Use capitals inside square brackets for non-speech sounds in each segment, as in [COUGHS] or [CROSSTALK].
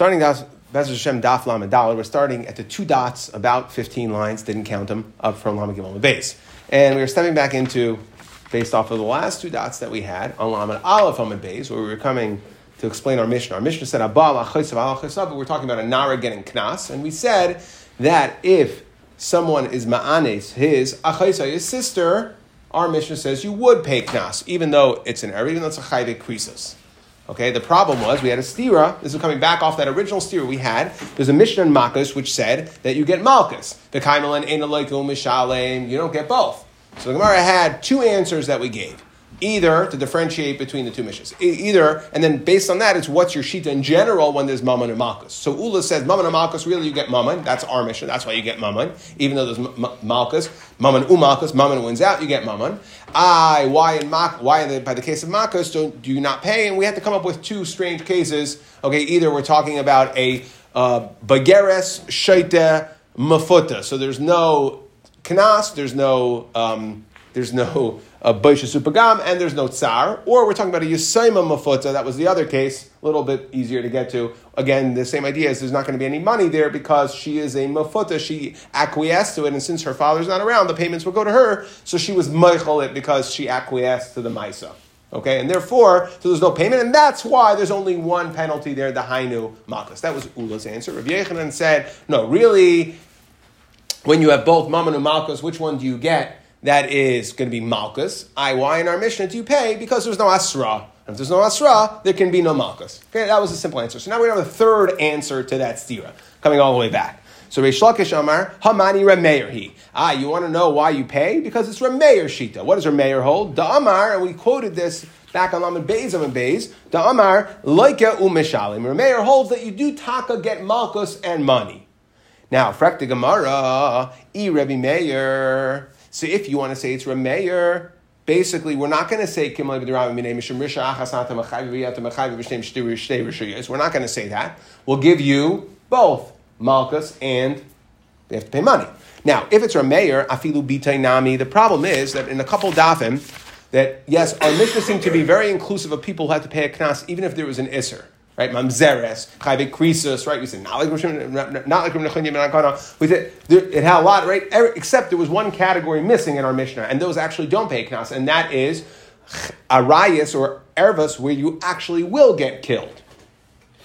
starting Bez Hashem Daf Lamed Daled. We're starting at the two dots, about 15 lines, didn't count them, up from Lamed Gimel base. And we are stepping back into, based off of the last two dots that we had, on Lamed Aleph Lamed base, where we were coming to explain our Mishnah. Our Mishnah said, Abba, but we're talking about a Nara getting Knas, and we said that if someone is Ma'anes, his Achaisa, his sister, our Mishnah says you would pay Knas, even though it's an error, even though it's a Chayve Krisos. Okay, the problem was we had a stira. This is coming back off that original stira we had. There's a Mishnah in Makos which said that you get Malkus. The Kaimalan Mishalem, you don't get both. So the Gemara had two answers that we gave. Either to differentiate between the two missions. Either, and then based on that, it's what's your shita in general when there's mammon and malchus. So Ula says mammon and malchus, really you get mammon. That's our Mishnah. That's why you get mammon. Even though there's malchus, mammon umalchus, mammon wins out, you get mammon. I, why in mak, why in the, by the case of malchus do, do you not pay? And we had to come up with two strange cases. Okay, either we're talking about a uh, bageres shaita mafuta. So there's no knas, there's no, um, there's no a Baisha Supagam, and there's no Tsar. Or we're talking about a Yisaima Mafuta, that was the other case, a little bit easier to get to. Again, the same idea is there's not going to be any money there because she is a Mafuta, she acquiesced to it, and since her father's not around, the payments will go to her, so she was Meichel it because she acquiesced to the Maisa. Okay, and therefore, so there's no payment, and that's why there's only one penalty there, the Hainu Makas. That was Ula's answer. Rav Yechanan said, no, really, when you have both Mammon and which one do you get? That is going to be Malkus. I, why in our Mishnah do you pay? Because there's no Asra. And If there's no Asra, there can be no Malkus. Okay, that was a simple answer. So now we have a third answer to that stira, coming all the way back. So Reish Lakish Amar, Hamani Remeir he. Ah, you want to know why you pay? Because it's Remeir Shita. What does Remeir hold? Da Amar, and we quoted this back on Lamed Beis Lamed Beis. Da Amar, Loike Umeshalim. Remeir holds that you do taka get Malkus and money. Now, Frekta Gemara, E Rebbe Meir. So if you want to say it's Rameir, basically we're not going to say We're not going to say that. We'll give you both Malchus and they have to pay money. Now, if it's Rameir, Afilu Bitainami, the problem is that in a couple dafim, that yes, our Mishnah seem to be very inclusive of people who have to pay a knas, even if there was an Isser right? Mamzeres, chayve krisus, right? We said not like not like We said it had a lot, right? Except there was one category missing in our Mishnah, and those actually don't pay knas, and that is arayas or ervas, where you actually will get killed.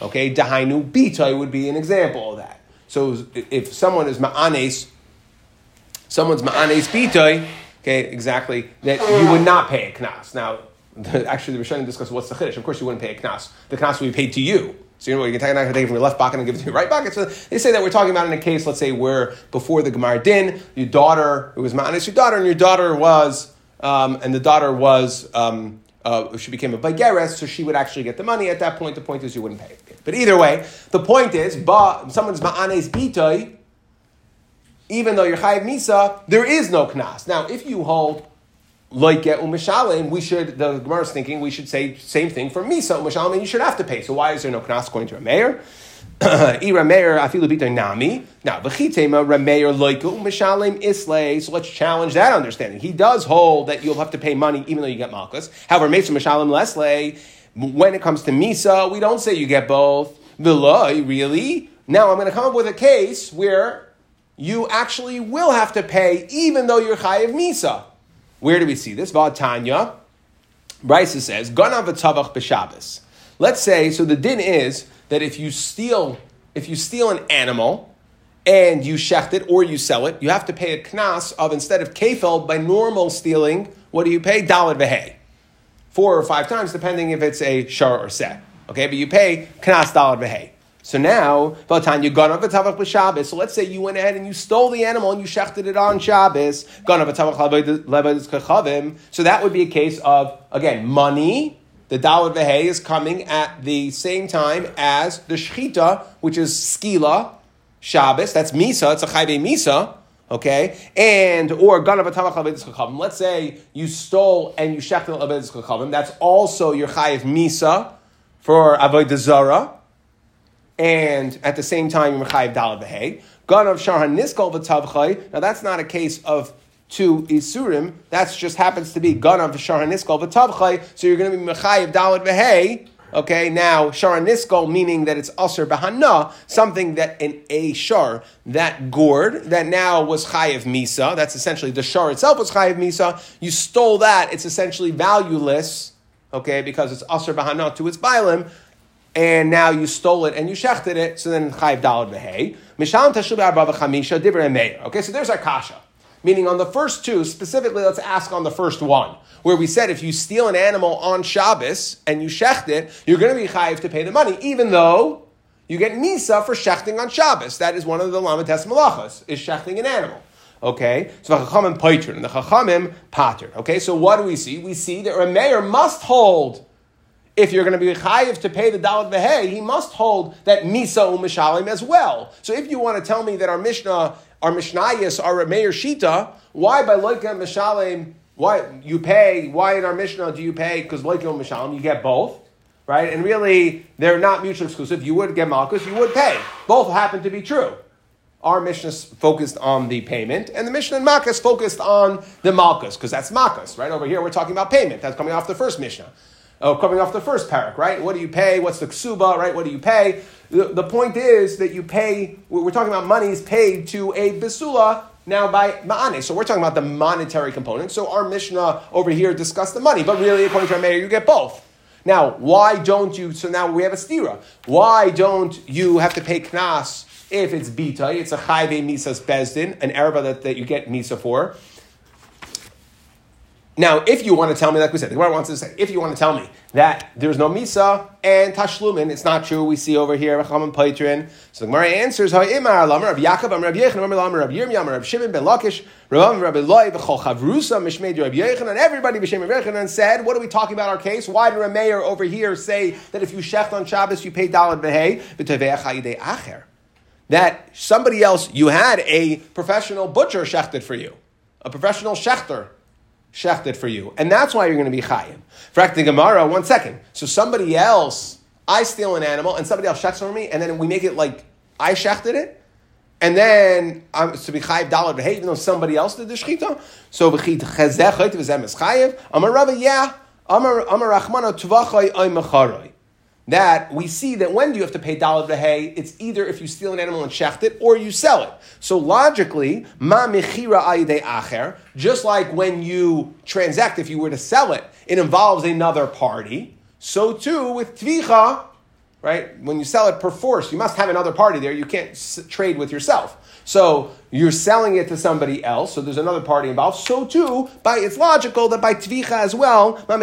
Okay, dahainu bita would be an example of that. So if someone is ma'anes, someone's ma'anes bita, okay, exactly, that you would not pay a knas. Now, the, actually, the Rishonim discuss what's the chiddush. Of course, you wouldn't pay a knas. The knas would be paid to you. So you know what? You can take, it from your left pocket and give it to your right pocket. So they say that we're talking about in a case, let's say, where before the Gemar Din, your daughter, it was Ma'anis, your daughter, and your daughter was, um, and the daughter was, um, uh, she became a Bageres, so she would actually get the money. At that point, the point is you wouldn't pay. But either way, the point is, ba, someone's Ma'anes Bitoy, even though you're Chayiv Misa, there is no Knas. Now, if you hold like umishalim, we should, the Gemara is thinking we should say same thing for Misa umishalim, and you should have to pay. So why is there no knas going to a mayor? [CLEARS THROAT] Ira mayor afilu nami. Now, v'chitema rameir loiku umishalim islay. So let's challenge that understanding. He does hold that you'll have to pay money even though you get malchus. However, mesa mishalim leslay. When it comes to Misa, we don't say you get both. V'loi, really? Now I'm going to come up with a case where you actually will have to pay even though you're chayiv Misa. Where do we see this? Vatanya. Brisa says, Ganav v'tavach b'Shabbos. Let's say, so the din is that if you steal, if you steal an animal and you shecht it or you sell it, you have to pay a knas of instead of kefel by normal stealing, what do you pay? Dalad v'hei. Four or five times, depending if it's a shar or set. Okay, but you pay knas dalad v'hei. So now, you gun of a tavak with Shabbat. so let's say you went ahead and you stole the animal and you shechted it on Shabbos. Gun of a Tabakh Labadkhavim. So that would be a case of, again, money. The Dalad Vehe is coming at the same time as the Shechita, which is Skila, Shabbos. That's Misa, it's a Chayve Misa. Okay, and or Atabakh Labidzikhavim. Let's say you stole and you shechted That's also your chayiv misa for avodah zara and at the same time you're mechayiv dalad v'hei. Gun of shahan niskol v'tavchay. Now that's not a case of two isurim. That just happens to be gun of shahan niskol v'tavchay. So you're going to be mechayiv dalad v'hei. Okay, now shara niskol meaning that it's aser bahana, something that in a shar that gored that now was chayiv misa. That's essentially the shar itself was chayiv misa. You stole that; it's essentially valueless. Okay, because it's aser bahana to its bialim and now you stole it and you shechted it, so then chayiv dalad v'hei. Misham tashub arba v'chamisha divrei meir. Okay, so there's our kasha. Meaning on the first two, specifically, let's ask on the first one, where we said if you steal an animal on Shabbos and you shecht it, you're going to be chayiv to pay the money, even though you get misa for shechting on Shabbos. That is one of the lamates malachas, is shechting an animal. Okay, so the chachamim and the chachamim pater. Okay, so what do we see? We see that a mayor must hold if you're going to be chayiv to pay the dalit vehe, he must hold that misa u'mishalim as well. So if you want to tell me that our mishnah, our mishnayis are a mayor shita, why by loika mishalim, why you pay, why in our mishnah do you pay, because loika mishalim, you get both, right? And really, they're not mutually exclusive. You would get malchus, you would pay. Both happen to be true. Our Mishnah focused on the payment, and the Mishnah in Makkah focused on the Malchus, because that's Makkah, right? Over here, we're talking about payment. That's coming off the first Mishnah. Oh, coming off the first parak, right? What do you pay? What's the ksuba, right? What do you pay? The, the point is that you pay, we're talking about monies paid to a basula now by ma'ane. So we're talking about the monetary component. So our Mishnah over here discussed the money, but really, according to our mayor, you get both. Now, why don't you, so now we have a stira. Why don't you have to pay knas if it's bita? It's a chayve misas bezdin, an erba that, that you get misa for. Now, if you want to tell me, like we said, the Gemara wants to say, if you want to tell me that there's no misa and tashlumin, it's not true. We see over here Racham and Paitrin. So the Gemara answers, "Ha'imar Rav Yaakov, Am Rav Yechon, Am Lamar Rav Yirmiyam, Rav Shimon ben Lakish, Rav Rav Eloi, V'chol Chavrusa, Mishmeid Rav Yechon, and everybody b'Shem Rav Yechon said, what are we talking about our case? Why did a mayor over here say that if you shecht on Shabbos you pay dalad v'hei b'teveach ha'idei acher? That somebody else, you had a professional butcher shechted for you, a professional shechter shechted for you. And that's why you're going to be chayim. Frak the Gemara, one second. So somebody else, I steal an animal and somebody else shechts for me, and then we make it like I shechted it. And then I'm to be chayiv dollar hey, even though somebody else did the shechita. So v'chit chezeh chayit v'zem is chayiv. Amar Rava, yeah. Amar Amar Rachmana tuvachay ay macharoi that we see that when do you have to pay dollar to hay? It's either if you steal an animal and shecht it or you sell it. So logically, ma mechira ayde acher, just like when you transact, if you were to sell it, it involves another party. So too with tvicha, right? When you sell it per force, you must have another party there. You can't s- trade with yourself. So you're selling it to somebody else, so there's another party involved. So too, by it's logical that by tvicha as well, and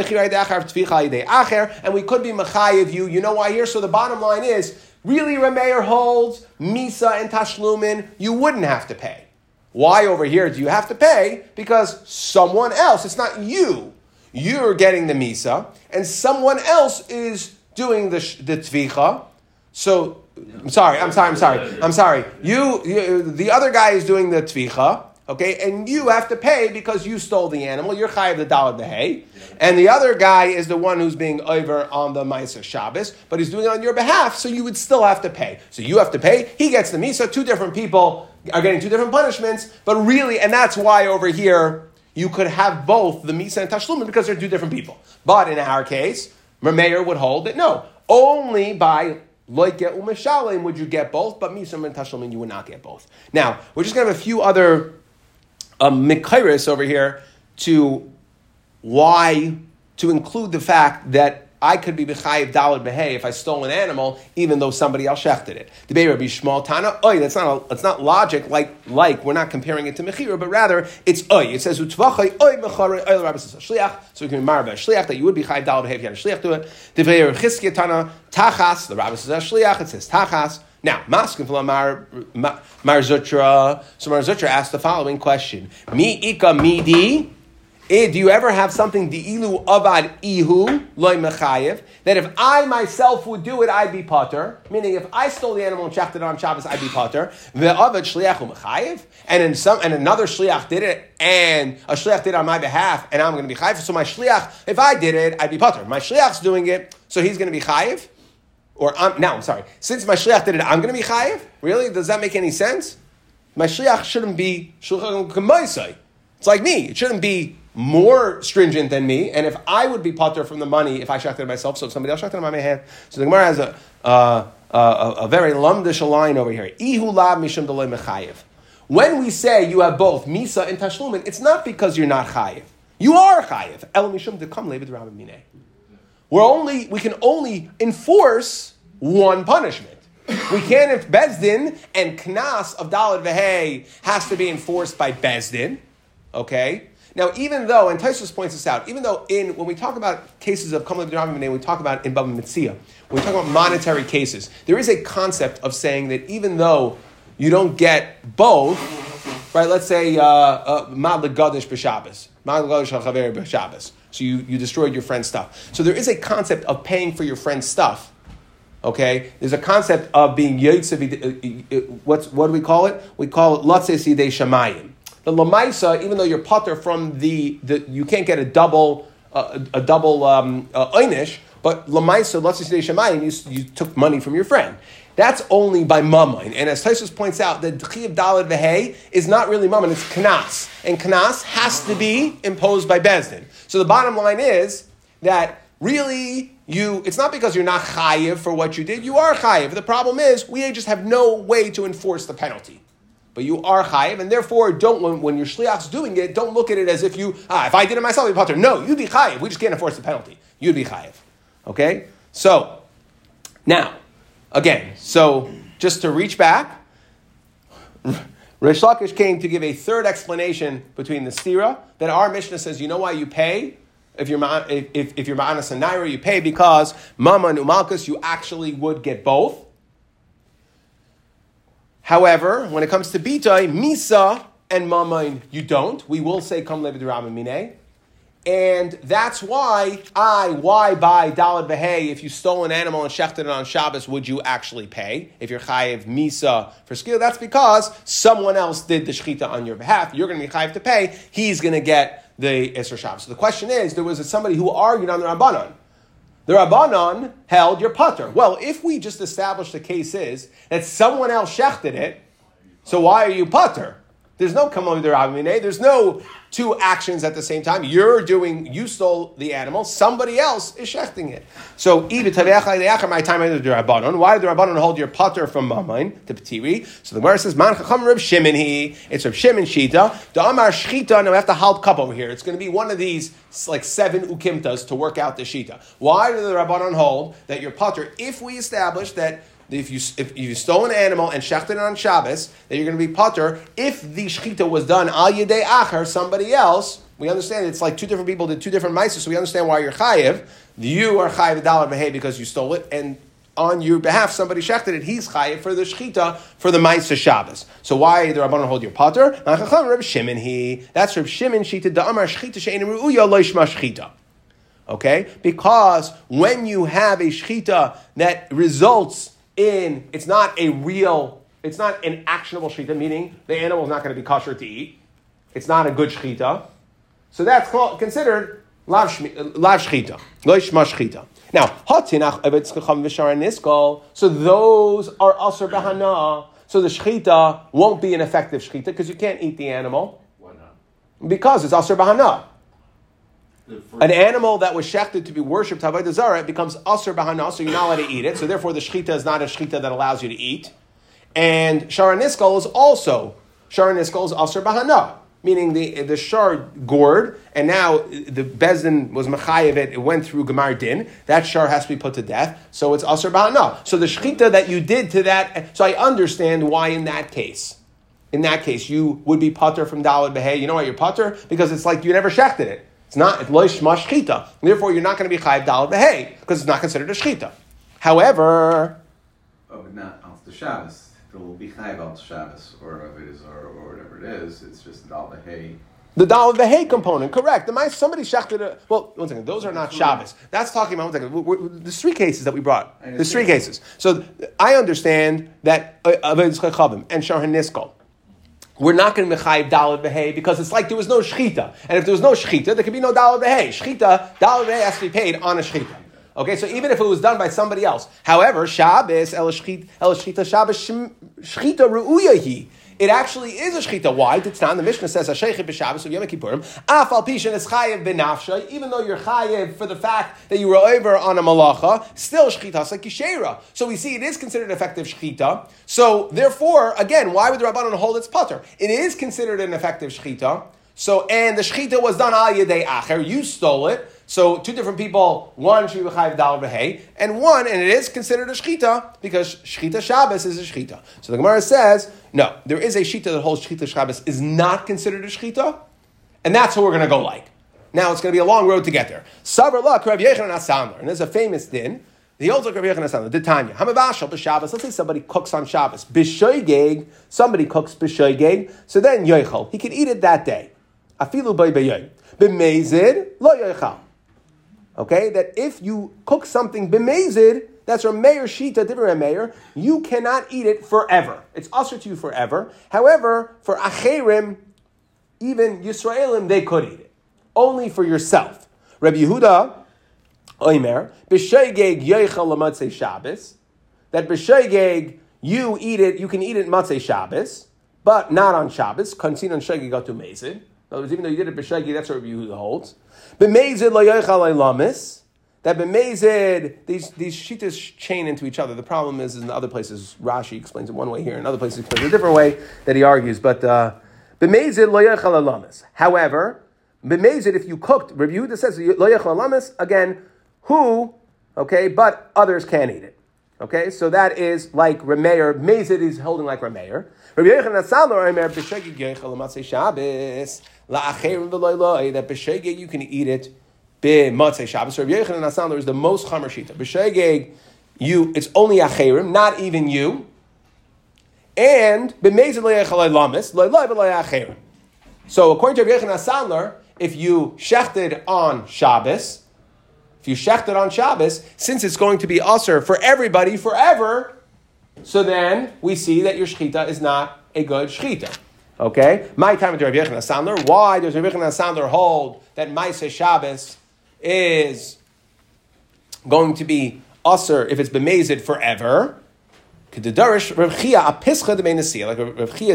we could be mechayiv you. You know why here? So the bottom line is, really Rameir holds Misa and Tashlumin, you wouldn't have to pay. Why over here do you have to pay? Because someone else, it's not you. You're getting the Misa, and someone else is doing the, the Tvicha. So I'm sorry, I'm sorry, I'm sorry, I'm sorry. You, you the other guy is doing the tvicha, okay, and you have to pay because you stole the animal. You're chayiv the dollar the hay, and the other guy is the one who's being over on the Maisa Shabbos, but he's doing it on your behalf, so you would still have to pay. So you have to pay. He gets the misa. Two different people are getting two different punishments, but really, and that's why over here you could have both the misa and tashlumin because they're two different people. But in our case, Rameir would hold that no, only by would you get both, but misam and tashlumin you would not get both. Now we're just going to have a few other um, over here to why to include the fact that I could be b'chayiv dalad behei if I stole an animal, even though somebody else shechted it. The Beir Rabbi Shmuel Tana, oy, that's not a, that's not logic. Like like we're not comparing it to mechira, but rather it's oy. It says utvachay oy mecharei oy Rabbi shliach. So we can remember shliach that you would be chayiv dalad behei if you had a shliach to it. The Beir Chizkiya Tana tachas. The Rabbi says shliach. It says tachas. Now, Maskin Mar, Mar Zutra. So Mar Zutra asked the following question: Mi ika midi. Eh, do you ever have something ilu avad ihu loy mechayev that if I myself would do it, I'd be potter? Meaning, if I stole the animal and checked it on Shabbos, I'd be potter. The avad shliachu mechayev, and in some and another shliach did it, and a shliach did it on my behalf, and I'm going to be chayev. So my shliach, if I did it, I'd be potter. My shliach's doing it, so he's going to be chayev. Or I'm, now, I'm sorry. Since my shliach did it, I'm going to be chayev. Really? Does that make any sense? My shliach shouldn't be shulchan It's like me. It shouldn't be more stringent than me, and if I would be potter from the money if I shechted it myself, so if somebody else shechted it on my hand. So the Gemara has a, uh, a, a very lumdish line over here. Ihu lab mishum mechayev. When we say you have both misa and tashlumin, it's not because you're not chayiv. You are chayiv. El mishum dekam rabbi We're only we can only enforce one punishment. We can't if Bezdin and Knas of Dalit Vehei has to be enforced by Bezdin. Okay? Now, even though, and Tosfos points this out, even though in when we talk about cases of Kamal B'Dravim we talk about in Baba Mitzia, when we talk about monetary cases, there is a concept of saying that even though you don't get both, right? Let's say uh, uh, Mad Legadish B'Shabbos, Mad Legadish Chaver B'Shabbos. So you, you destroyed your friend's stuff. So there is a concept of paying for your friend's stuff. Okay, there's a concept of being yotzev. Uh, what's what do we call it? We call it latzei sidei shamayim. The lamaisa, even though you're putter from the, the you can't get a double uh, a, double um, uh, einish, but lamaisa latzei sidei shamayim, you, you took money from your friend. That's only by mammon. And as Tosfos points out, the Dchiv Dalad Vehe is not really mammon, it's knas. And knas has to be imposed by Bezdin. So the bottom line is that really you it's not because you're not chayiv for what you did, you are chayiv. The problem is we just have no way to enforce the penalty. But you are chayiv, and therefore don't when, when your shliach's doing it, don't look at it as if you ah if I did it myself, I'd be potter. No, you'd be chayiv. We just can't enforce the penalty. You'd be chayiv. Okay, so now Again, so just to reach back, Reish Lakish came to give a third explanation between the stira that our Mishnah says, you know why you pay? If you're if, if you're ma'anas and naira, you pay because mama and umalkus, you actually would get both. However, when it comes to bitay, misa and mamain, you don't. We will say levid mine. And that's why I, why buy Dalad Behe, if you stole an animal and shechted it on Shabbos, would you actually pay? If you're chayiv Misa for skill, that's because someone else did the shechita on your behalf. You're going to be chayiv to pay. He's going to get the Isra Shabbos. So the question is, there was somebody who argued on the Rabbanon. The Rabbanon held your putter. Well, if we just established the case is that someone else shechted it, so why are you putter? There's no kamon There's no two actions at the same time. You're doing, you stole the animal, somebody else is shechting it. So, my time the rabbanon. Why did the Rabbanon hold your potter from Mamain to Petiri? So the Gemara says, Man Chacham Reb Shimon he, it's Reb Shimon Shita. The Amar Shchita, now we have to halt cup over here. It's going to be one of these like seven ukimtas to work out the Shita. Why do the Rabbanon hold that your potter? if we establish that if you if you stole an animal and shechted it on Shabbos, that you're going to be potter. If the shechita was done al yedei acher, somebody else, we understand it's like two different people did two different mitzvahs, so we understand why you're chayiv. You are chayiv a dollar behay because you stole it, and on your behalf somebody shechted it. He's chayiv for the shechita for the mitzvah Shabbos. So why the rabbanon hold your potter? Reb Shimon he. That's Reb Shimon shita da'amar shechita ru'uya shechita. Okay, because when you have a shechita that results in it's not a real, it's not an actionable shechita, meaning the animal is not going to be kosher to eat. It's not a good shechita. So that's called, considered lav shechita, lo shechita. Now, hatinach evetz chacham v'shar niskol. So those are aser bahana. So the shechita won't be an effective shechita because you can't eat the animal. Why not? Because it's aser bahana. An animal that was shechted to be worshipped Avodah Zara, it becomes Aser Bahana, so you're not allowed to eat it. So therefore, the Shechita is not a Shechita that allows you to eat. And Sharaniskal is also, Sharaniskal is Aser Bahana, meaning the, the Shar gored, and now the Bezdin was Machayev it, it went through Gemar Din. That Shar has to be put to death, so it's Aser Bahana. So the Shechita that you did to that, so I understand why in that case in that case, you would be putter from Dalad Behe. You know why you're putter? Because it's like you never shechted it. It's not, it's loish shchita. Therefore, you're not going to be chayiv dal behay because it's not considered a shchita. However, oh, but not on the Shabbos. It will be chayiv al Shabbos or if it is or, or whatever it is. It's just dal behay. The dal behay component, correct. The somebody shechted a, well, one second, those are not Shabbos. That's talking about, one second, there's three cases that we brought. There's three cases. So I understand that uh, Aved Chavim and Shar Niskol we're not going to mechayiv dalad behay because it's like there was no shchita, and if there was no shchita, there could be no dalad behay. Shchita, dalad behay has to be paid on a shchita. Okay, so even if it was done by somebody else. However, Shabbos, El Shchita Shabbos Shchita Ru'uyahi. It actually is a shchita. Why? It's not. The Mishnah says Hashaychit b'Shabbos of Yom Kippurim. Af pishin is chayev b'nafshay. Even though you're chayev for the fact that you were over on a malacha, still shchita like kishera. So we see it is considered effective shchita. So therefore, again, why would the rabbanon hold its putter? It is considered an effective shchita. So and the shchita was done al yedei acher. You stole it. So two different people, one should be chayiv b'hei, and one, and it is considered a shchita because shchita Shabbos is a shchita. So the Gemara says, no, there is a shita that holds shchita Shabbos is not considered a shchita, and that's what we're going to go like. Now it's going to be a long road to get there. Sabr luck, Rav Asamler, and there's a famous din. The old Rav Yechon Asamler, Tanya, Hamavashal b'Shabbos. Let's say somebody cooks on Shabbos, b'shoygeg. Somebody cooks b'shoygeg, so then yoichel, he can eat it that day. Afilu bay b'yoy. B'mezid lo yoichal. Okay, that if you cook something b'mezid, that's mayor shita, different mayor, you cannot eat it forever. It's usher to you forever. However, for acherim, even Yisraelim, they could eat it. Only for yourself. Rabbi Yehuda, Oimer, b'sheigeg yoichel l'matzei Shabbos, that b'sheigeg, you eat it, you can eat it matzei Shabbos, but not on Shabbos, konsin on sheigeg mezid. In other words, even though you did it b'sheigeg, that's what Yehuda holds. B'mezid lo yoichel lamis, that b'mezid, these, these shitas chain into each other. The problem is, in other places, Rashi explains it one way here, in other places, explains it a different way that he argues. But uh, b'mezid lo lamis. However, b'mezid, if you cooked, Rabbi Yehuda says lo yoichel lamis, again, who, okay, but others can eat it. Okay, so that is like Remeir. Mezid is holding like Remeir. Rabbi Yechon Asalo Remeir b'shegig yoichel lamatzei Shabbos that b'shegig you can eat it b'matzei Shabbos. Rabbi Yechon Asalo is the most chamer shita. B'shegig you it's only acherim, not even you. And b'mezid loyechel lamis loy loy v'loy acherim. So according to Rabbi Yechon Asalo, if you shechted on Shabbos. If you shechted on Shabbos, since it's going to be usher for everybody forever, so then we see that your shechita is not a good shechita. Okay? My time with Rabbi Yechon Sandler. Why does Rabbi Yechon Sandler hold that Maisa Shabbos is going to be usher if it's bemazed forever? Like Rav Chia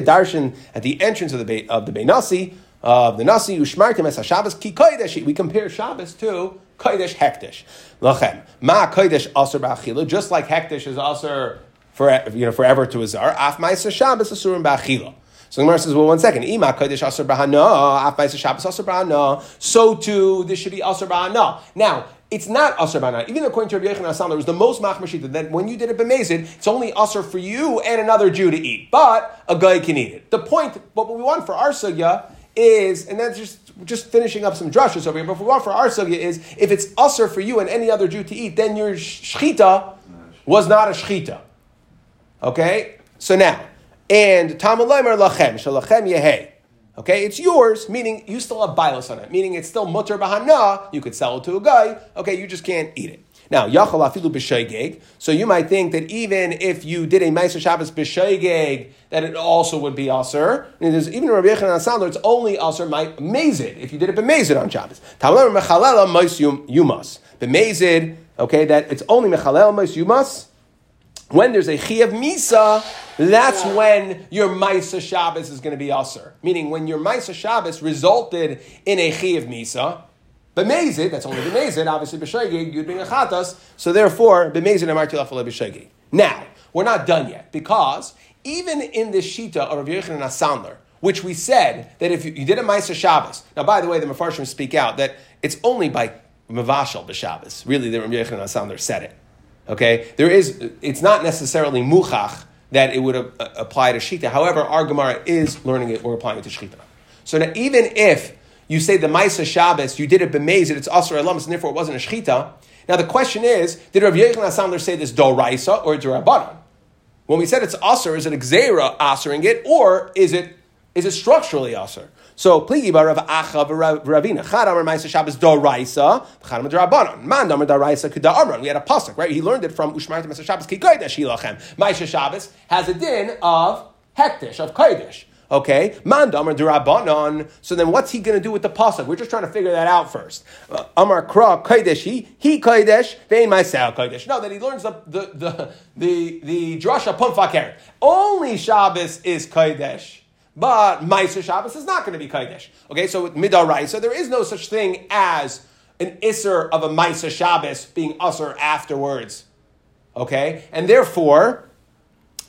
darshan at the entrance of the of the Beinasi of the Nasi Ushmartim as Shabbos ki kodesh. We compare Shabbos to kodesh hektish. Lachem ma kodesh aser ba'achila, just like hektish is aser for you know forever to azar. Af ma'aser Shabbos asurim ba'achila. So the Gemara says, well, one second. Ima kodesh aser b'hana, af Shabbos aser b'hana. So too, this should be aser b'hana. Now. It's not Asr Bana. Even according to Rabbi Yechon Asam, there was the most machmashita that when you did it b'mezid, it's only Asr for you and another Jew to eat. But a guy can eat it. The point, what we want for our sugya is, and that's just just finishing up some drushes over here, but what we want for our sugya is, if it's usher for you and any other Jew to eat, then your shchita was not a shchita. Okay? So now, and Tamalaymer lachem, shalachem yehei. Okay, it's yours, meaning you still have bias on it, meaning it's still mutter bahana, you could sell it to a guy, okay, you just can't eat it. Now, yachal afilu. So you might think that even if you did a meiser Shabbos b'shoygeg, that it also would be aser. And there's even Rabbi Yechon HaSandlar, it's only aser mezid if you did it b'mezid on Shabbos. Tamalar mechalela mois yumas. B'mezid, okay, that it's only mechalel yumas. When there's a chi of misa, that's when your Maisa Shabbos is going to be Aser. Meaning, when your Maisa Shabbos resulted in a chi of misa, B'mezid, that's only b'mezid, obviously b'shegig, you'd bring a chatas, so therefore, b'mezid amarti lafale b'shegig. Now, we're not done yet, because even in this shita of Rav Yechon and HaSandlar, which we said that if you, you did a Maisa Shabbos, now by the way, the Mefarshim speak out that it's only by Mavashal b'Shabbos. Really, the Rav Yechon and HaSandlar said it. Okay? There is, it's not necessarily muchach that it would uh, apply to Shita. However, our Gemara is learning it or applying it to Shita. So now, even if you say the Maisa Shabbos, you did it b'mezid, it's Asr Alamas, and therefore it wasn't a Shechita. Now the question is, did Rav Yechon HaSandlar say this Doraisa or Durabanan? When we said it's Asr, is it Xera Asering it, or is it is it structurally Asr? So pligi bar Rav Acha Ravina Chad Amar Maisa Shabbos Doraisa Chad Amar Durabanan Man Amar Doraisa Kuda Amran. We had a pasuk right. He learned it from Ushmartim Maisa Shabbos Ki Kodesh Hilachem. Maisa Shabbos has a din of hektish of kodesh. Okay, mandamar durabanan. So then, what's he going to do with the pasuk? We're just trying to figure that out first. Uh, Amar kra kodesh he he kodesh vein myself kodesh. No, that he learns the the the the, the drasha pumfakeret. Only Shabbos is kodesh. But Meiser Shabbos is not going to be Kodesh. Okay, so with Midar so there is no such thing as an Isser of a Meiser Shabbos being Usser afterwards. Okay, and therefore,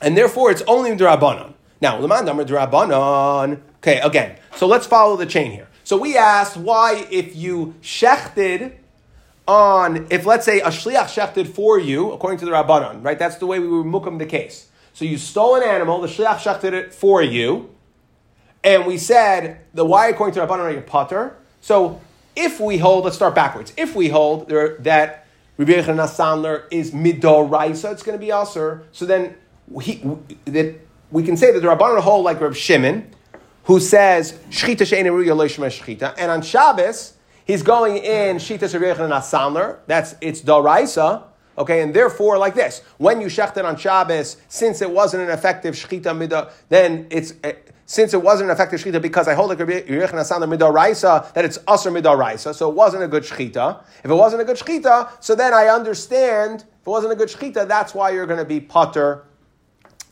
and therefore it's only Drabanan. Now, Leman Damar Drabanan. Okay, again, so let's follow the chain here. So we asked why if you shechted on, if let's say a shliach shechted for you, according to the Rabbanon, right? That's the way we would mukum the case. So you stole an animal, the shliach shechted it for you, and we said the why according to Rabbanon are your putter. So if we hold, let's start backwards. If we hold there, that Rabbi Yochanan Sandler is midoraisa, it's going to be aser. So then we, that we can say that the Rabbanon hold like Reb Shimon, who says shchita shchita, and on Shabbos he's going in shita Rabbi Yochanan Sandler. That's it's doraisa. Okay, and therefore, like this, when you shechted on Shabbos, since it wasn't an effective shechita midah, then it's since it wasn't an effective shechita because I hold like Rabbi Yechon midaraisa that it's usher midaraisa, so it wasn't a good shechita. If it wasn't a good shechita, so then I understand if it wasn't a good shechita, that's why you're going to be putter.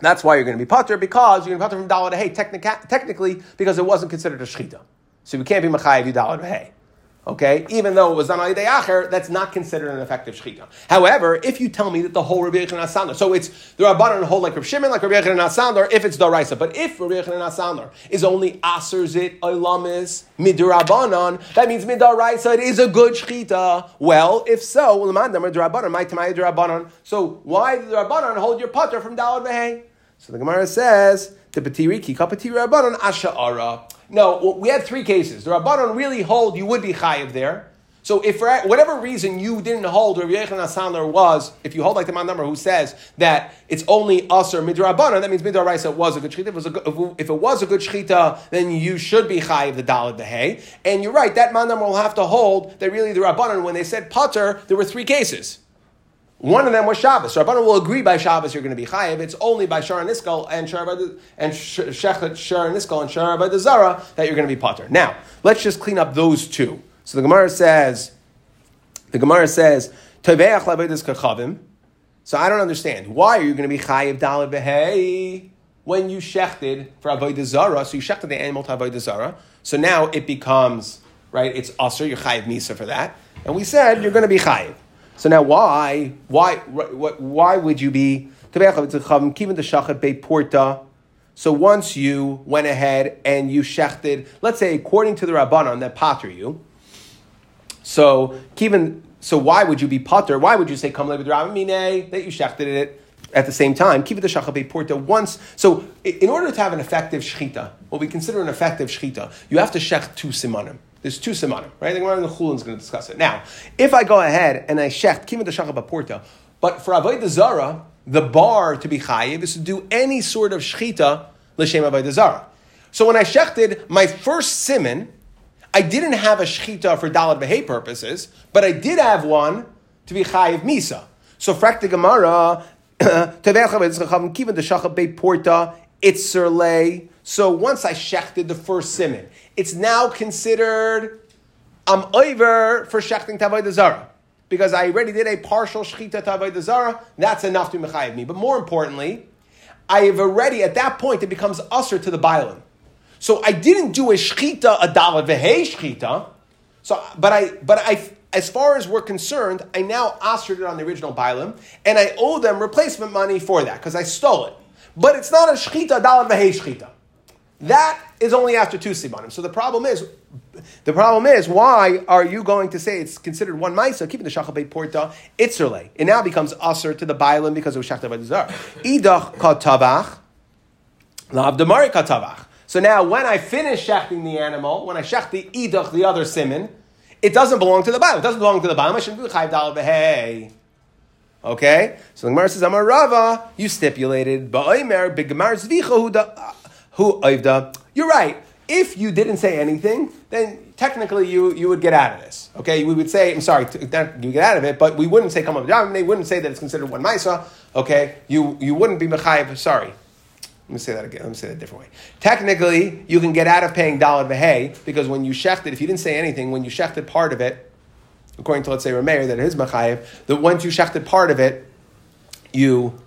That's why you're going to be putter because you're going to putter from to hay technically because it wasn't considered a shechita. So we can't be machayev to hay. Okay, even though it was done on day acher, that's not considered an effective shechita. However, if you tell me that the whole Rabbi Yechon Asandar, so it's the Rabbanon hold like Rabbi Shimon, like Rabbi Yechon Asandar, if it's daraisa, but if Rabbi Yechon Asandar is only aser zit olamis midirabanan, that means midaraisa, it is a good shechita. Well, if so, l'mandam midirabanan, my tamay dirabanan. So why did the Rabbanon hold your putter from dalad vehe? So the Gemara says, the patiri ki kapatiri Rabbanon. No, we had three cases. The Rabbanon really hold you would be chayiv there. So if for whatever reason you didn't hold, Rabbi Yechon HaSandlar was, if you hold like the man number who says that it's only us or midrabanan, that means midrabaisa was a good shechita. If it was a, good shechita, then you should be chayiv the dalad the hay. And you're right, that man number will have to hold that really the rabbanon when they said putter, there were three cases. One of them was Shabbos. So Rabbanan will agree by Shabbos you're going to be chayiv. It's only by Shar and Iskal and Shechet Shar and Iskal and Shar by the Zara that you're going to be potter. Now let's just clean up those two. So the Gemara says, the Gemara says, Toveach labedes kachavim. So I don't understand. Why are you going to be chayiv dalad behei when you shechted for avodah zara? So you shechted the animal to avodah zara. So now it becomes right. It's aser. You're chayiv misa for that. And we said you're going to be chayiv. So now why, why, why would you be, so once you went ahead and you shechted, let's say according to the Rabbanon that pater you, so even so why would you be pater? Why would you say come with Mine that you shechted it at the same time? Keep the shachabe porta once. So in order to have an effective shechita, what we consider an effective shechita, you have to shech two simanim. There's two simanim, right? The Gemara in the Chulin is going to discuss it. Now, if I go ahead and I shecht kimat porta, but for avodah zara, the bar to be chayiv is to do any sort of shchita l'shem avodah zara. So when I shechted my first simon, I didn't have a shchita for dalad behay purposes, but I did have one to be chayiv misa. So frak the Gemara, [CLEARS THROAT] porta itzerle. So once I shechted the first simon, it's now considered I'm over for shechting tavoy zara because I already did a partial shechita tavoy zara. That's enough to mechayiv me. But more importantly, I have already at that point it becomes usher to the bialim. So I didn't do a shechita a dalat vehe shechita. So, but I, but I, as far as we're concerned, I now ushered it on the original bialim, and I owe them replacement money for that because I stole it. But it's not a shechita dalat vehe shechita. That is only after two simanim. So the problem is, the problem is, why are you going to say it's considered one ma'isa, keeping the shachabei porta itzerle? It now becomes aser to the bailim because it was shachta by. Idach katavach, lav demari katavach. So now when I finish shechting the animal, when I shech the idach, the other simon, it doesn't belong to the bailim. It doesn't belong to the bailim. I shouldn't do chayv dal behei. Okay? So the Gemara says, Amar Rava, you stipulated, ba'oimer, b'gemar zvicha who oivda. You're right. If you didn't say anything, then technically you, you would get out of this. Okay, we would say, I'm sorry, you get out of it, but we wouldn't say come up They wouldn't say that it's considered one maisa. Okay, you you wouldn't be mechayiv. Sorry, Let me say that again. Let me say that a different way. Technically, you can get out of paying dalad v'hei because when you shechted, if you didn't say anything, when you shechted part of it, according to let's say Rameir, that it is that once you shechted part of it, you,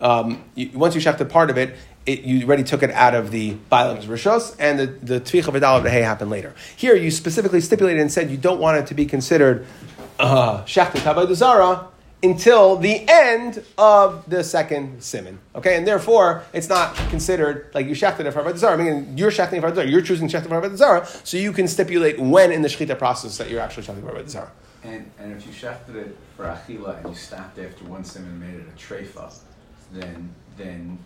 um, you once you shechted part of it, it, you already took it out of the Bailam's Rishos, and the, the Vidal of the hay happened later. Here, you specifically stipulated and said you don't want it to be considered uh, Shechted Kavod Zara until the end of the second simon. Okay, and therefore it's not considered like you shechted it for Zarah. I mean, you're shechting for Avodah Zarah. You're choosing shechted for Zarah, so you can stipulate when in the shechita process that you're actually shechting for Avodah. And, and if you shechted it for achila and you stopped after one simon and made it a treifa, then then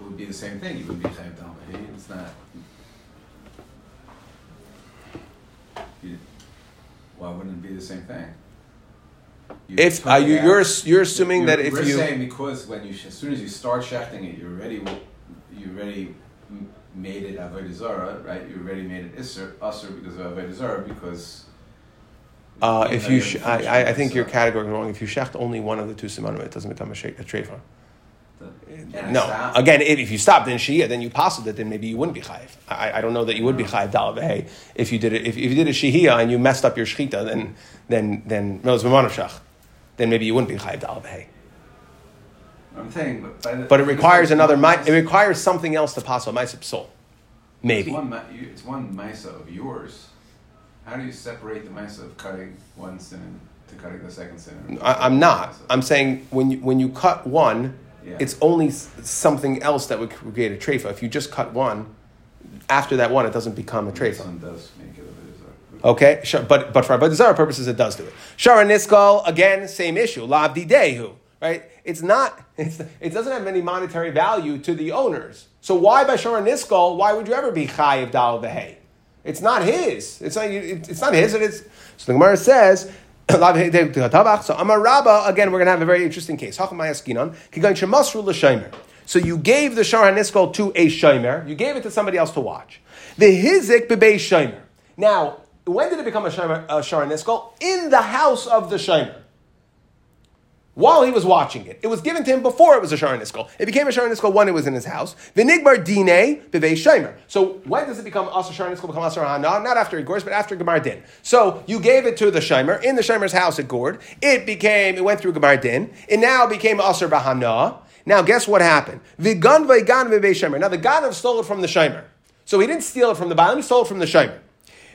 it would be the same thing. You would be chayav dal It's not. You, why wouldn't it be the same thing? You if uh, you, you're you're assuming you're, that if we're you saying because when you as soon as you start shechting it, you already you already made it avodah zara, right? You already made it iser usher because of avodah zara because. Uh, if you, sh- I, I think your category is wrong. If you shecht only one of the two simanim, it doesn't become a, sh- a. No. Again, if you stopped in shia, then you passed it, then maybe you wouldn't be chayiv. I, I don't know that you would be chayiv dal if you did it. If, if you did a shihia and you messed up your shchita, then then then then maybe you wouldn't be chayiv dal I'm saying, but, but it requires another. It requires something else to pass on ma'aseh soul. Maybe it's one, it's one ma'aseh of yours. How do you separate the ma'aseh of cutting one sin to cutting the second sin? I, am not. I'm saying when you, when you cut one yeah. It's only something else that would create a treifa. If you just cut one, after that one, it doesn't become a treifa. does make it Okay, but but for Avodah purposes, it does do it. Shara Niskal, again, same issue. Labdi Dehu, right? It's not, [LAUGHS] it's, it doesn't have any monetary value to the owners. So why by Shara Niskal, why would you ever be Chayiv Dal Behay? It's not his. It's not, it's not his. And It's, so the Gemara says, so Amar Rabba, again, we're going to have a very interesting case. So you gave the Shar HaNiskol to a Shomer. You gave it to somebody else to watch. The Hizik bebe Shomer. Now, when did it become a, shomer, a Shar HaNiskol? In the house of the Shomer while he was watching it. It was given to him before it was a Shar HaNiskol. It became a Shar HaNiskol when it was in his house. Vinigbar Dine Bivei Shomer. So when does it become Asa Shar HaNiskol become Asa Hana? Not after it gores, but after Gemar Din. So you gave it to the Shomer in the Shomer's house at Gord. It became, it went through Gemar Din. It now became Asa Bahana. Now guess what happened? Vigan Vaigan Bivei Shomer. Now the Ganav stole it from the Shomer. So he didn't steal it from the Baalim, he stole it from the Shomer.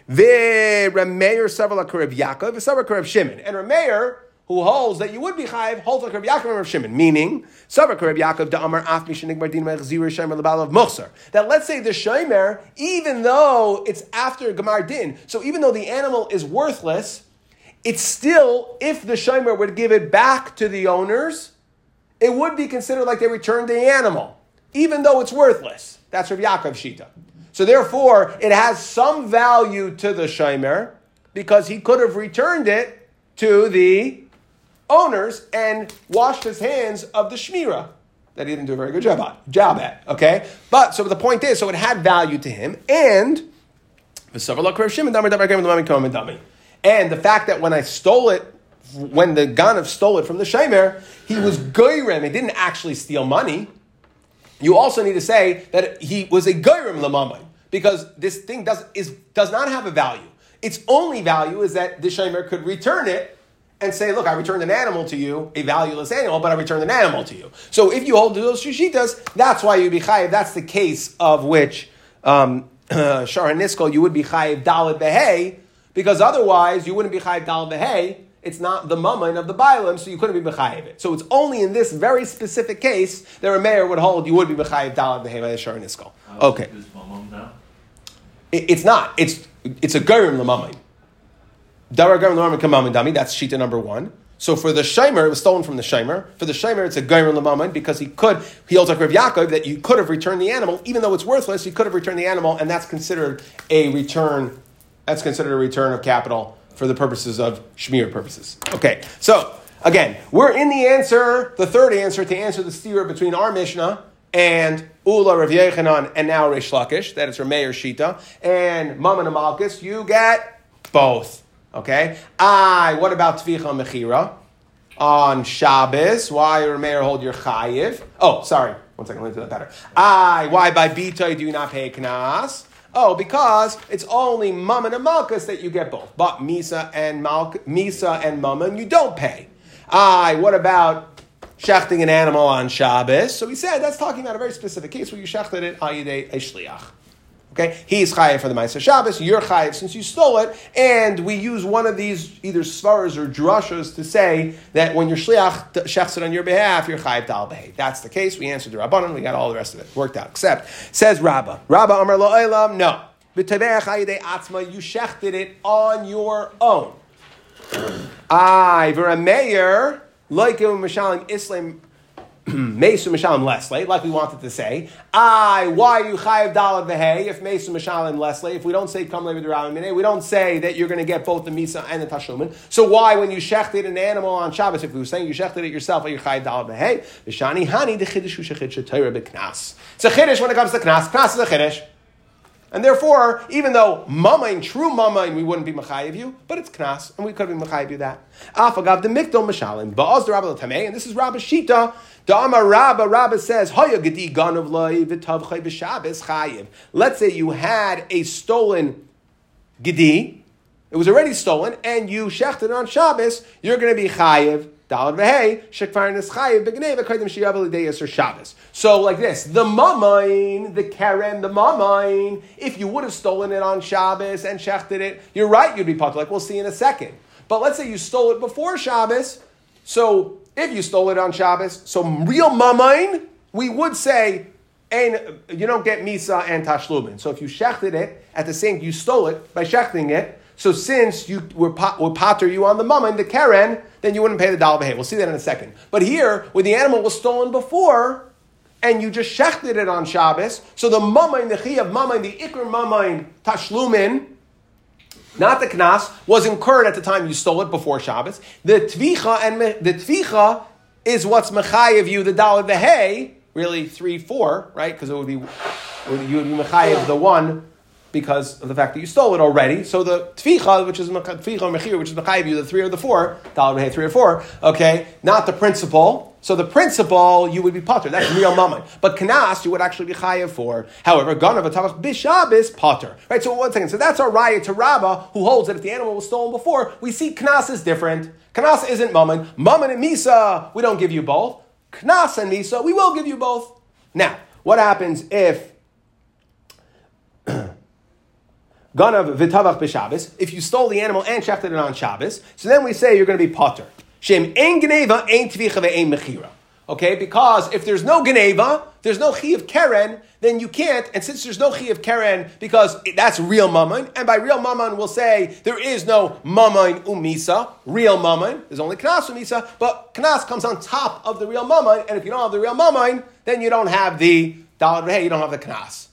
Ve Rameir Karib Yaakov, Karib Shimon. And Rameir who holds that you would be chayiv, holds like Rabbi Yaakov and Rabbi Shimon, meaning, Savak Rabbi Yaakov da Amar Af Mishanik Mardin Mechzir Shemer Lebal of Muchsar. That let's say the Shemer, even though it's after Gemar Din, so even though the animal is worthless, it's still, if the Shemer would give it back to the owners, it would be considered like they returned the animal, even though it's worthless. That's Rabbi Yaakov Shita. So therefore, it has some value to the Shemer because he could have returned it to the owners and washed his hands of the shmira that he didn't do a very good job at. Job at okay, but so the point is, so it had value to him, and and the fact that when I stole it, when the Ganav stole it from the Shemer, he was goyrem. He didn't actually steal money. You also need to say that he was a goyrem lamamay because this thing does is does not have a value. Its only value is that the Shemer could return it and say, look, I returned an animal to you, a valueless animal, but I returned an animal to you. So if you hold to those shishitas, that's why you'd be chayiv. That's the case of which um, [CLEARS THROAT] Shara Niskol, you would be chayiv dalid behay, because otherwise you wouldn't be chayiv dalid behay. It's not the mummin of the bialim, so you couldn't be mechayiv it. So it's only in this very specific case that a mayor would hold you would be mechayiv dalid behay by the Shara Niskol. Okay. it's not. It's it's a gerim lemamim. That's Shita number one. So for the Shimer, it was stolen from the Shimer. For the Shimer, it's a Gaimer Lamaman because he could, he holds like Rav Yaakov that you could have returned the animal, even though it's worthless, you could have returned the animal, and that's considered a return, that's considered a return of capital for the purposes of Shmir purposes. Okay, so again, we're in the answer, the third answer to answer the steer between our Mishnah and Ula Rav Yechanan and now Reish Lakish, that is Rameir Shita, and Mammon Amalkus, you get both. Okay? I, what about Tvicha Mechira? On Shabbos, why Rameir hold your chayiv? Oh, sorry. One second, let me do that better. I, why by bita do you not pay knas? Oh, because it's only mammon and malchus that you get both. But misa and mal- misa and mammon you don't pay. I, what about shechting an animal on Shabbos? So we said that's talking about a very specific case where you shechted it ayide a shliach. Okay, he's chayiv for the Ma'aser Shabbos. You're chayiv since you stole it, and we use one of these either svaras or drashas to say that when your shliach shechs it on your behalf, you're chayiv dal. That's the case. We answered the rabbanon. We got all the rest of it worked out. Except says Rabba, Rabba Amar Lo Eilam, no. Atzma, you shechted it on your own. [CLEARS THROAT] I, Verameyer, like Mishalim Islam [CLEARS THROAT] Mesu Mishalim Leslie, like we wanted to say. I, why are you Chayiv Dalad Vehe if Mesu Mishalim Leslie? If we don't say Kam Levi we don't say that you're going to get both the Misa and the Tashlumin. So why, when you shechted an animal on Shabbos, if we were saying you shechted it yourself, are you Chayiv Dalad Vehe? Vishani Hani, the Chiddush Ushachid Shetayra B'Knas. It's a Chiddush when it comes to Knas. Knas is a Chiddush. And therefore, even though mama mamain, true mamain, we wouldn't be machayiv you, but it's knas, and we could be machayiv you that. Afagav the mikdol mashalim, ba'az the rabbi tamei, and this is Rabbi Shita. Dama Rabba, Rabba says, Hoya gedi ganav loy v'tav chay b'shabes chayiv. Let's say you had a stolen gedi, it was already stolen, and you shechted on Shabbos, you're going to be chayiv So like this, the mamain, the karen, the mamain. If you would have stolen it on Shabbos and shechted it, you're right, you'd be potter. Like we'll see in a second. But let's say you stole it before Shabbos. So if you stole it on Shabbos, so real mamain, we would say and you don't get misa and tashlumin. So if you shechted it at the same, you stole it by shechting it. So since you were, were potter you on the mama and the keren, then you wouldn't pay the dollar We'll see that in a second. But here, where the animal was stolen before, and you just shechted it on Shabbos, so the mama in the chi of mama the ikr mama tashlumin, not the knas, was incurred at the time you stole it before Shabbos. The tvicha and the tvicha is what's mechayev you the dollar the hay, really three four, right? Because it would be you would be mechayev the one because of the fact that you stole it already. So the tficha, which is tficha mechir, which is mechayiv you, the three or the four, dollar three or four, okay, not the principal. So the principal, you would be potter. That's real mammon. But kanas, you would actually be chayiv for. However, ganav atavach bishab is potter. Right. So one second. So that's our raya to Rabbah, who holds that if the animal was stolen before, we see knas is different. Knas isn't mammon. Mammon and misa, we don't give you both. Knas and misa, we will give you both. Now, what happens if [CLEARS THROAT] Ganav v'tavach b'Shabbos. If you stole the animal and shechted it on Shabbos, so then we say you're going to be potter. Shem ein geneva, ein tvicha ve'ein mechira. Okay, because if there's no geneva, there's no chi of keren, then you can't. And since there's no chi of keren, because that's real mammon, and by real mammon we'll say there is no mammon umisa, real mammon. There's only knas umisa, but knas comes on top of the real mammon. And if you don't have the real mammon, then you don't have the dalad you don't have the knas.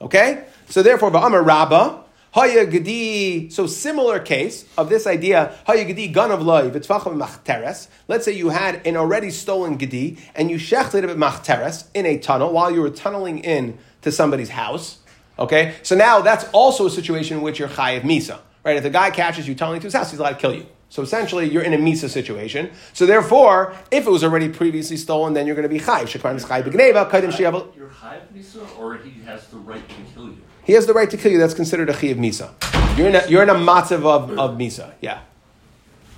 Okay, so therefore, ba'amar rabbah. Haya gedi, so similar case of this idea, Haya gedi gun of loy, machteres. Let's say you had an already stolen gedi and you shechted it machteres in a tunnel while you were tunneling in to somebody's house. Okay, so now that's also a situation in which you're chayiv misa. Right, if the guy catches you tunneling to his house, he's allowed to kill you. So essentially, you're in a misa situation. So therefore, if it was already previously stolen, then you're going to be chayiv. Shekran is chayiv b'gneva. You're chayiv misa, or he has the right to kill you. He has the right to kill you. That's considered a chi of misa. You're in a, you're in a matzav of, of misa. Yeah.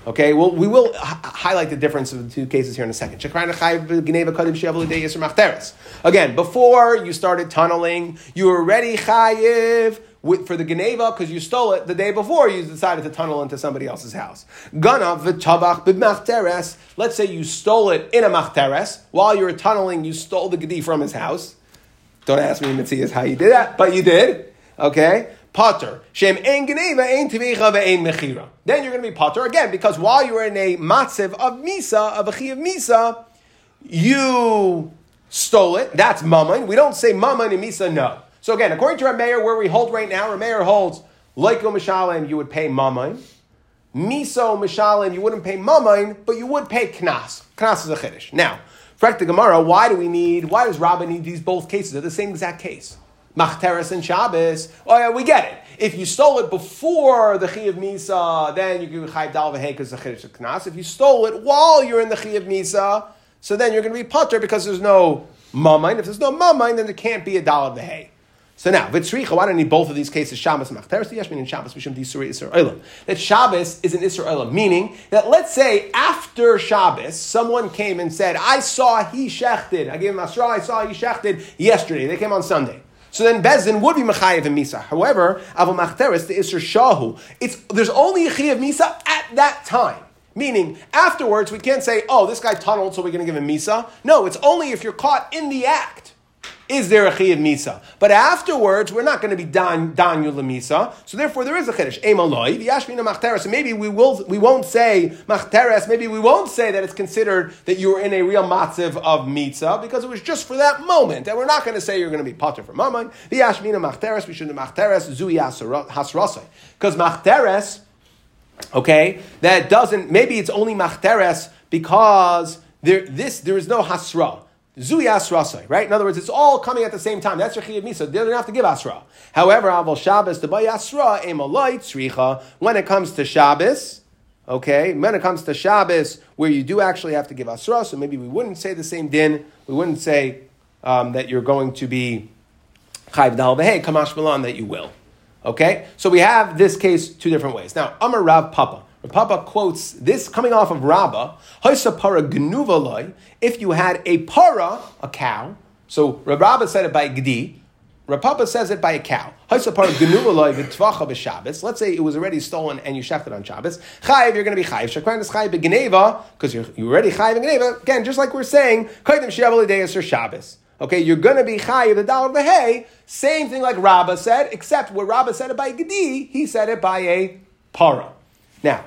Okay, well, we will h- highlight the difference of the two cases here in a second. Again, before you started tunneling, you were already chayiv for the geneva because you stole it the day before you decided to tunnel into somebody else's house. Let's say you stole it in a machteres while you were tunneling. You stole the gedi from his house. Don't ask me, Mitzias, how you did that, but you did. Okay? Potter. Shem ein geneva, ein ve'ein mechira. Then you're going to be potter again, because while you were in a matziv of misa, of a chi of misa, you stole it. That's mammon. We don't say mammon and misa, no. So again, according to Rameir, where we hold right now, Rameir holds, like mishalim, you would pay mammon. Miso mishalim, you wouldn't pay mammon, but you would pay knas. Knas is a chiddush. Now, Frek the Gemara, why do we need, why does Rabbah need these both cases? They're the same exact case. Machteres and Shabbos. Oh yeah, we get it. If you stole it before the Chi of Misa, then you can Chayv Dal because the Chiddush of Knas. If you stole it while you're in the Chi of Misa, so then you're going to be putter because there's no mamain. If there's no mamain, then there can't be a dollar of the hay. So now, Vitzricha, why don't I need both of these cases, Shabbos and Machteres? And Shabbos, Mishum Disuri Olam. That Shabbos is an Olam, meaning that let's say after Shabbos, someone came and said, I saw he shechted. I gave him Asra, I saw he shechted yesterday. They came on Sunday. So then Bezin would be Mechayev and Misa. However, Avu Machteres, the Isser Shahu, it's, there's only a Chayev Misa at that time. Meaning, afterwards, we can't say, oh, this guy tunneled, so we're going to give him Misa. No, it's only if you're caught in the act is there a chiyuv misa? But afterwards, we're not going to be dan danu misa. So therefore, there is a chiddush. Emaloi v'yashmina machteres. So maybe we will we won't say machteres. Maybe we won't say that it's considered that you were in a real matziv of mitzah because it was just for that moment, and we're not going to say you're going to be potter for mammon. V'yashmina machteres. We should do machteres zui hasrasai because machteres. Okay, that doesn't. Maybe it's only machteres because there this there is no hasra. Zuyas Rasai, right? In other words, it's all coming at the same time. That's Chiyuv Misa. They don't have to give Asra. However, Aval Shabbos, the Bay Asra, Emaloi, Tzricha, when it comes to Shabbos, okay, when it comes to Shabbos, where you do actually have to give Asra, so maybe we wouldn't say the same din, we wouldn't say um, that you're going to be Chayv Dal Behe, Kamash Milan, that you will. Okay? So we have this case two different ways. Now, Amar Rav Papa. Papa quotes this coming off of Rabbah, para gnuvaloi, if you had a para, a cow, so Rabbah said it by gdi, Rapapa says it by a cow. Let's say it was already stolen and you sheft it on Shabbos. Chayiv, you're going to be chayiv. Shakran is chayiv begeneva because you're, you're already chayiv in geneva. Again, just like we're saying, kaidim shiav l'deis or Shabbos. Okay, you're going to be chayiv the dollar of the hay. Same thing like Rabbah said, except where Rabbah said it by gdi, he said it by a para. Now,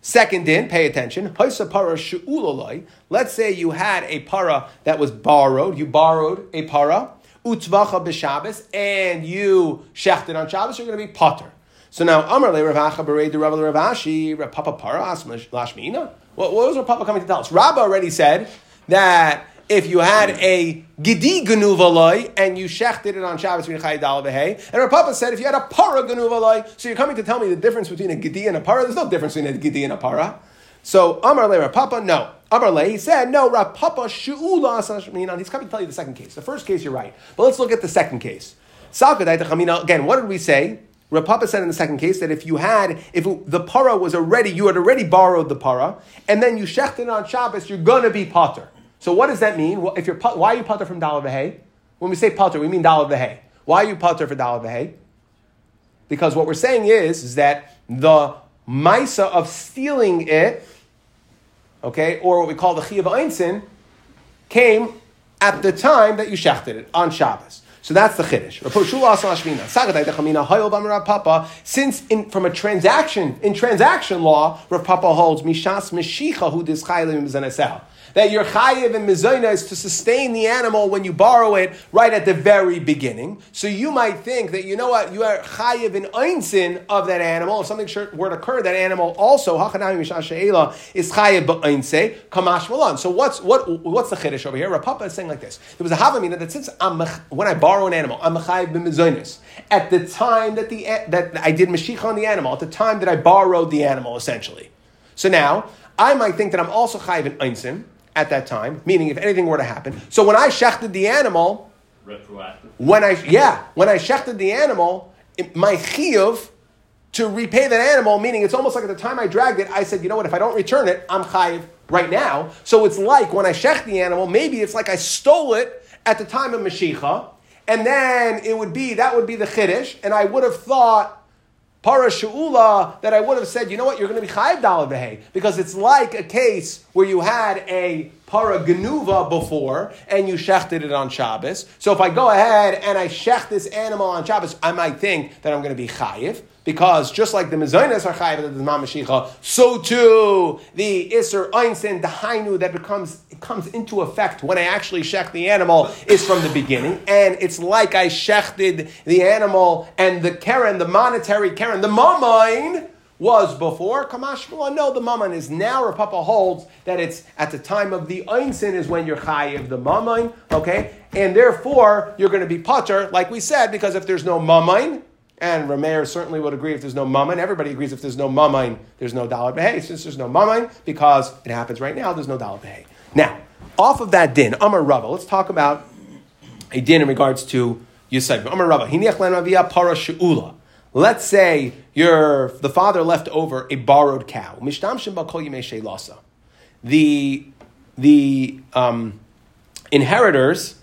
second din, pay attention. Let's say you had a para that was borrowed. You borrowed a para, utvacha b'Shabbos, and you shechted on Shabbos, you're going to be potter. So now, Amar le Ravacha bereid the Rav Ravashi, Papa Paras Lashmina. What, was Papa coming to tell us? Rabbah already said that if you had a gidi genuvaloi and you shechted it on Shabbos and Rav Papa said if you had a para genuvaloi, so you're coming to tell me the difference between a gidi and a para. There's no difference between a gidi and a para. So Amar le Papa, no. Amar le, he said no. Rav Papa shu'ula He's coming to tell you the second case. The first case you're right, but let's look at the second case. Again, what did we say? Rav Papa said in the second case that if you had, if it, the para was already, you had already borrowed the para, and then you shechted it on Shabbos, you're going to be potter. So what does that mean? If you're, why are you putter from Dalad V'Hei? When we say putter, we mean Dalad V'Hei. Why are you putter for Dalad V'Hei? Because what we're saying is, is that the Maisa of stealing it, okay, or what we call the Chiyav Einsin, came at the time that you shechted it, on Shabbos. So that's the chiddush. Since in, from a transaction, in transaction law, Rav Papa holds mishas mishicha hu that you're chayiv and mezainas to sustain the animal when you borrow it right at the very beginning. So you might think that, you know what, you are chayiv and einsin of that animal. If something were to occur, that animal also, is chayiv ba'einse, kamash malan. So what's, what, what's the chiddush over here? Rapapa is saying like this. There was a havamina that since I'm, when I borrow an animal, I'm chayiv b'mezainas. At the time that, the, that I did mashiach on the animal, at the time that I borrowed the animal, essentially. So now, I might think that I'm also chayiv in einsin, at that time, meaning if anything were to happen. So when I shechted the animal, retroactive. When I yeah, when I shechted the animal, it, my chiyuv to repay that animal, meaning it's almost like at the time I dragged it, I said, you know what, if I don't return it, I'm chayiv right now. So it's like when I shech the animal, maybe it's like I stole it at the time of Mashiach, and then it would be that would be the chiddush, and I would have thought para shu'ula that I would have said, you know what, you're going to be chayiv dalad behay because it's like a case where you had a para genuva before and you shechted it on Shabbos. So if I go ahead and I shecht this animal on Shabbos, I might think that I'm going to be chayiv because just like the mezainas are chayiv the mashicha, so too the iser einsin the hainu that becomes comes into effect when I actually shecht the animal is from the beginning, and it's like I shechted the animal and the keren, the monetary keren, the mamain was before Kamashmula. No, the mammon is now. Rapapa holds that it's at the time of the einsin is when you're chayiv the mammon. Okay, and therefore you're going to be putter, like we said, because if there's no mammon, and Rameir certainly would agree if there's no mammon. Everybody agrees if there's no mammon, there's no dollar behay. Since there's no mammon, because it happens right now, there's no dollar behay. Now, off of that din, Amar Rava, let's talk about a din in regards to Yisayv. Amar Rabba, hiniach len ravia para. Let's say your the father left over a borrowed cow. The the um, inheritors,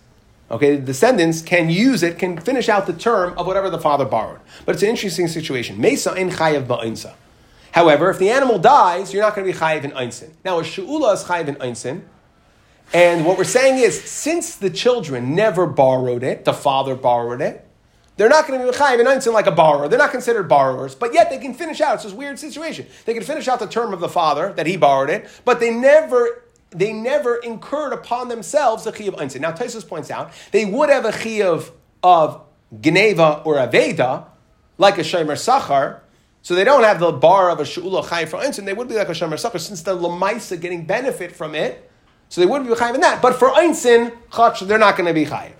okay, the descendants can use it, can finish out the term of whatever the father borrowed. But it's an interesting situation. Mesa in chayav ba'insa. However, if the animal dies, you're not going to be chayiv in einsin. Now, a she'ula is chayiv in einsin. And what we're saying is, since the children never borrowed it, the father borrowed it, they're not going to be chayiv in einsin like a borrower. They're not considered borrowers, but yet they can finish out. It's this weird situation. They can finish out the term of the father that he borrowed it, but they never they never incurred upon themselves the chi of. Now, Tosfos points out they would have a chi of, of Geneva or Aveda, like a Shomer Sachar, so they don't have the bar of a Shu'ula Chayiv for einsin. They would be like a Shomer Sachar since they're Lamaisa getting benefit from it. So they wouldn't be Chayiv in that. But for Chach, they're not going to be Chayiv.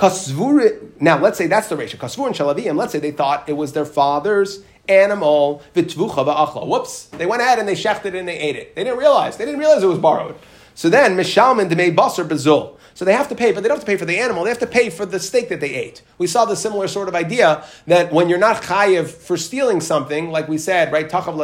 Now, let's say that's the ratio. Kasvur and Shalavim, let's say they thought it was their father's animal, vitvucha va'achla. Whoops. They went ahead and they shechted and they ate it. They didn't realize. They didn't realize it was borrowed. So then, mishalman demei basar bezul. So they have to pay, but they don't have to pay for the animal. They have to pay for the steak that they ate. We saw the similar sort of idea that when you're not chayiv for stealing something, like we said, right? What are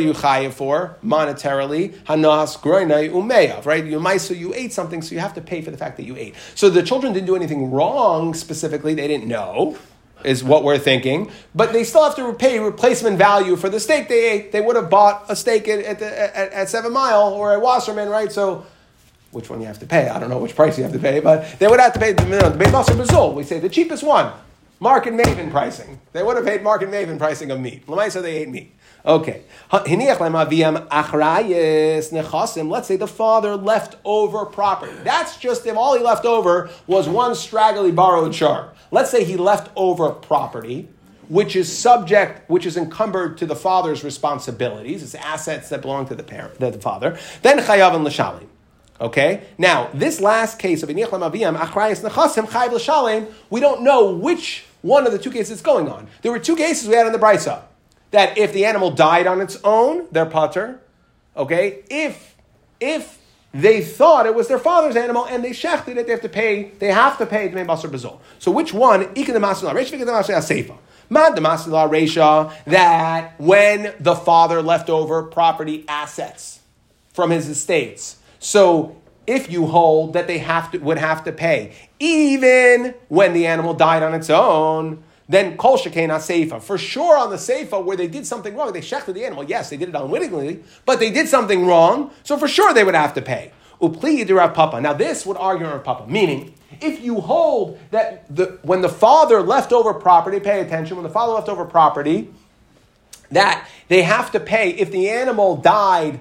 you chayiv for monetarily? Hanas groinai umeyav, right? You might so you ate something, so you have to pay for the fact that you ate. So the children didn't do anything wrong specifically. They didn't know is what we're thinking. But they still have to pay replacement value for the steak they ate. They would have bought a steak at, at, the, at, at Seven Mile or at Wasserman, right? So which one you have to pay? I don't know which price you have to pay, but they would have to pay the minimum. The Bazul, we say the cheapest one. Mark and Maven pricing. They would have paid Mark and Maven pricing of meat. Lamaisa, they ate meat. Okay. Let's say the father left over property. That's just if all he left over was one straggly borrowed char. Let's say he left over property, which is subject, which is encumbered to the father's responsibilities. It's assets that belong to the parent, the father. Then chayav and l'shalim. Okay? Now, this last case of Inichlam Aviyam, Achrayas Nechasim, Chayiv L'Shalem, we don't know which one of the two cases is going on. There were two cases we had in the Brisa. That if the animal died on its own, they're putter. Okay? If, if they thought it was their father's animal and they shechted it, they have to pay, they have to pay Dmei Basar Bazol. So which one? Ikan the Resha, Ikan Seifa. Mad Resha, that when the father left over property assets from his estates, so if you hold that they have to, would have to pay, even when the animal died on its own, then kol shekena seifa. For sure on the seifa where they did something wrong, they shechted the animal. Yes, they did it unwittingly, but they did something wrong, so for sure they would have to pay. Upli Rav Papa. Now this would argue Rav Papa, meaning if you hold that the, when the father left over property, pay attention, when the father left over property, that they have to pay if the animal died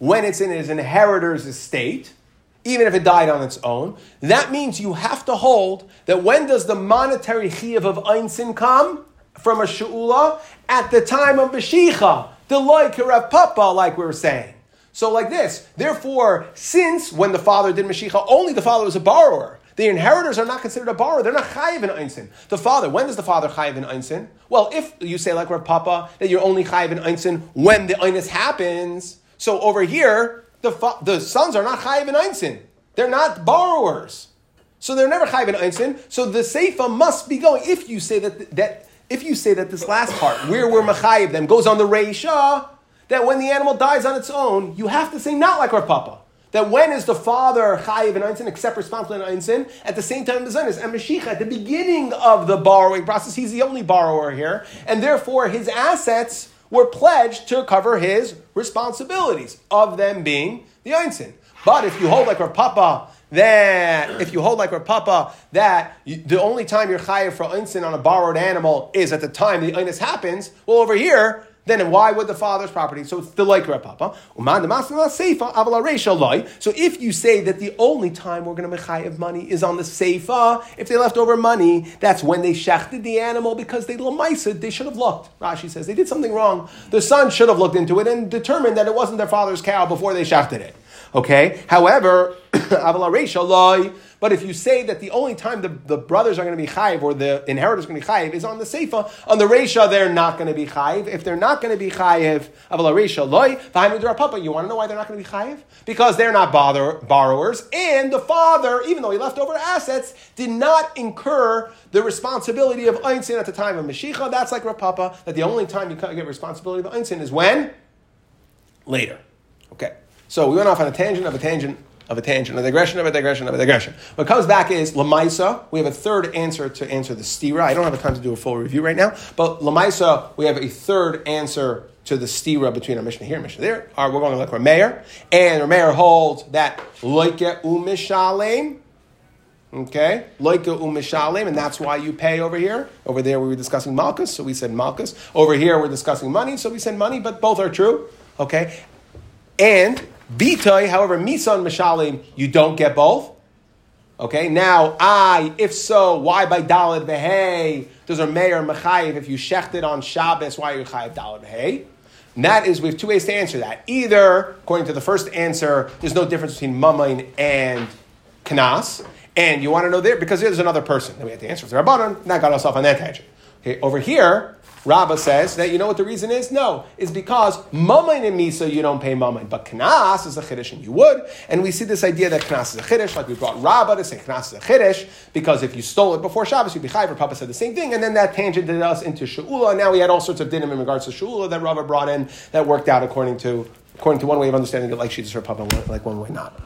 when it's in his inheritor's estate, even if it died on its own, that means you have to hold that when does the monetary chiyuv of einsin come from a shu'ula? At the time of Mashiach, the like Rav Papa, like we were saying. So like this, therefore, since when the father did Mashiach, only the father was a borrower. The inheritors are not considered a borrower. They're not chayiv in einsin. The father, when does the father chayiv in einsin? Well, if you say like Rav Papa that you're only chayiv in einsin when the einis happens, so over here, the, the sons are not chayiv in einsin. They're not borrowers. So they're never chayiv in einsin. So the seifa must be going. If you say that, that if you say that this last part, where we're machayiv them, goes on the reisha, that when the animal dies on its own, you have to say not like our papa. That when is the father chayiv in einsin, except responsible in einsin, at the same time the son is and Mashiach, at the beginning of the borrowing process, he's the only borrower here, and therefore his assets were pledged to cover his responsibilities, of them being the Einsin. But if you hold like Rav Papa, that if you hold like Rav Papa, that you, the only time you're chayiv for Einsin on a borrowed animal is at the time the Einis happens, well, over here, then why would the father's property? So it's the like Papa. So if you say that the only time we're going to mechayev money is on the seifa, if they left over money, that's when they shechted the animal because they lamaised, they should have looked. Rashi says they did something wrong. The son should have looked into it and determined that it wasn't their father's cow before they shechted it. Okay. However, [COUGHS] But if you say that the only time the, the brothers are going to be chayiv or the inheritors are going to be chayiv is on the seifa, on the resha they're not going to be chayiv. If they're not going to be chayiv, avala resha loy, papa. You want to know why they're not going to be chayiv? Because they're not bother, borrowers, and the father, even though he left over assets, did not incur the responsibility of einzin at the time of Mashiach. That's like Rapapa, that the only time you get responsibility of einzin is when? Later. Okay. So we went off on a tangent of a tangent of a tangent, a digression of a digression of a digression. What comes back is Lamaisa. We have a third answer to answer the stira. I don't have time to do a full review right now, but Lamaisa, we have a third answer to the stira between our Mishnah here and Mishnah there. Our, we're going to look at Rameir, and Rameir holds that loike umishalem. Okay, loike umishalem, and that's why you pay over here. Over there, we were discussing malchus, so we said malchus. Over here, we're discussing money, so we said money, but both are true. Okay, and Bitoi, however, Misan Mishalim, you don't get both. Okay, now I, if so, why by Dalad Behei does a mayor Mechayiv if you shechted on Shabbos, why are you Chayiv Dalad Behei? And that is, we have two ways to answer that. Either, according to the first answer, there's no difference between Mamain and Knas, and you want to know there because there's another person. Then we have to answer with Rabbanon, and that got us off on that tangent. Okay, over here, Rabbah says that you know what the reason is? No, is because mamain and misa you don't pay mamain, but knas is a chiddush and you would. And we see this idea that knas is a chiddush, like we brought Rabbah to say knas is a chiddush because if you stole it before Shabbos you'd be chayv. Papa said the same thing, and then that tangented us into sheula. Now we had all sorts of dinim in regards to sheula that Rabbah brought in that worked out according to according to one way of understanding it, like she her Papa, like one way not.